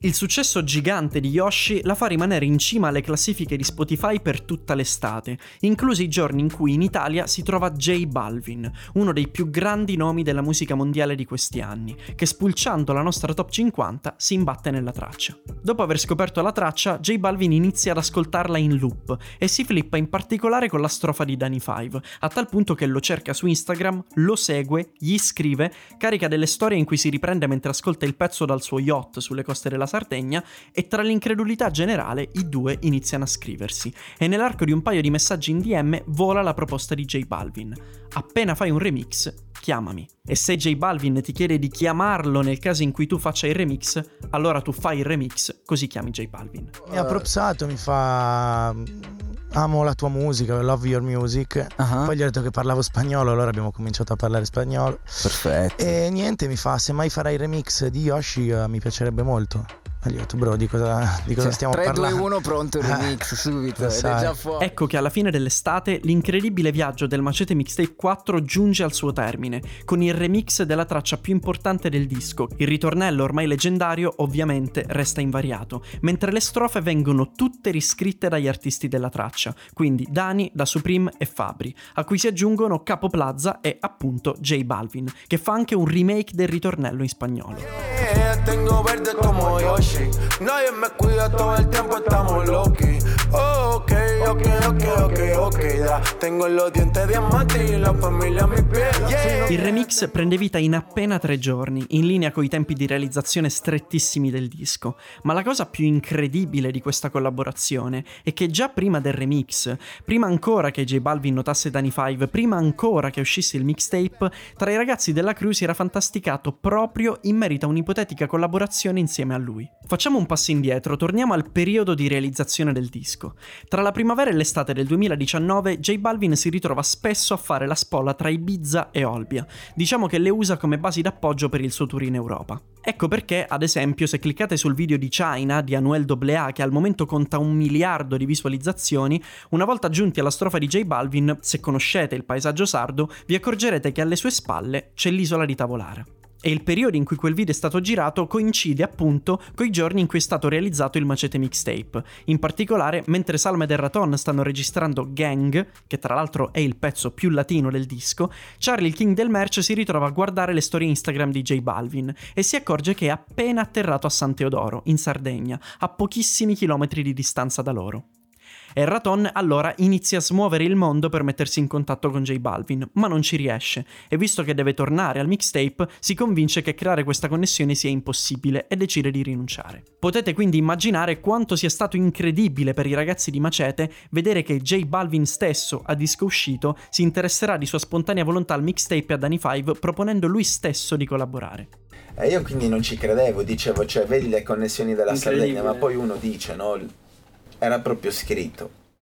Il successo gigante di Yoshi la fa rimanere in cima alle classifiche di Spotify per tutta l'estate, inclusi i giorni in cui in Italia si trova J Balvin, uno dei più grandi nomi della musica mondiale di questi anni, che spulciando la nostra top 50 si imbatte nella traccia. Dopo aver scoperto la traccia, J Balvin inizia ad ascoltarla in loop e si flippa in particolare con la strofa di Danny Five, a tal punto che lo cerca su Instagram, lo segue, gli scrive, carica delle storie in cui si riprende mentre ascolta il pezzo dal suo yacht sulle coste della Sardegna e tra l'incredulità generale i due iniziano a scriversi e nell'arco di un paio di messaggi in DM vola la proposta di J Balvin. Appena fai un remix, chiamami. E se J Balvin ti chiede di chiamarlo nel caso in cui tu faccia il remix, allora tu fai il remix, così chiami J Balvin. Mi ha propsato, mi fa amo la tua musica, love your music. Uh-huh. Poi gli ho detto che parlavo spagnolo, allora abbiamo cominciato a parlare spagnolo. Perfetto. E niente, mi fa, se mai farai il remix di Yoshi, uh, mi piacerebbe molto. Gli ho detto, bro, di cosa, di cosa stiamo 3, parlando? 3, 2, 1, pronto il remix, subito, ed è già fuori. Ecco che alla fine dell'estate l'incredibile viaggio del Macete Mixtape 4 giunge al suo termine, con il remix della traccia più importante del disco. Il ritornello ormai leggendario ovviamente resta invariato, mentre le strofe vengono tutte riscritte dagli artisti della traccia, quindi Dani, Da Supreme e Fabri, a cui si aggiungono Capo Plaza e appunto J Balvin, che fa anche un remake del ritornello in spagnolo. Yeah, tengo verde como Yoshi. Nadie me cuida todo el tiempo, estamos loki. Oh, ok, ok, ok, ok, ok. Ya tengo los dientes diamanti y la familia a mis pies. Il remix prende vita in appena tre giorni, in linea con i tempi di realizzazione strettissimi del disco. Ma la cosa più incredibile di questa collaborazione è che già prima del remix, prima ancora che J Balvin notasse Danny Five, prima ancora che uscisse il mixtape, tra i ragazzi della crew si era fantasticato proprio in merito a un'ipotetica collaborazione insieme a lui. Facciamo un passo indietro, torniamo al periodo di realizzazione del disco. Tra la primavera e l'estate del 2019, J Balvin si ritrova spesso a fare la spola tra Ibiza e Olbia. Diciamo che le usa come basi d'appoggio per il suo tour in Europa. Ecco perché, ad esempio, se cliccate sul video di China di Anuel AA, che al momento conta un miliardo di visualizzazioni, una volta giunti alla strofa di J Balvin, se conoscete il paesaggio sardo, vi accorgerete che alle sue spalle c'è l'isola di Tavolara. E il periodo in cui quel video è stato girato coincide appunto con i giorni in cui è stato realizzato il Macete Mixtape. In particolare, mentre Salma e Raton stanno registrando Gang, che tra l'altro è il pezzo più latino del disco, Charlie il King del merch si ritrova a guardare le storie Instagram di J Balvin e si accorge che è appena atterrato a San Teodoro, in Sardegna, a pochissimi chilometri di distanza da loro. E Raton allora inizia a smuovere il mondo per mettersi in contatto con J Balvin, ma non ci riesce, e visto che deve tornare al mixtape, si convince che creare questa connessione sia impossibile e decide di rinunciare. Potete quindi immaginare quanto sia stato incredibile per i ragazzi di Macete vedere che J Balvin stesso, a disco uscito, si interesserà di sua spontanea volontà al mixtape a Danny Five, proponendo lui stesso di collaborare. E io quindi non ci credevo, dicevo, cioè vedi le connessioni della Sardegna, ma poi uno dice, no? Era proprio scritto.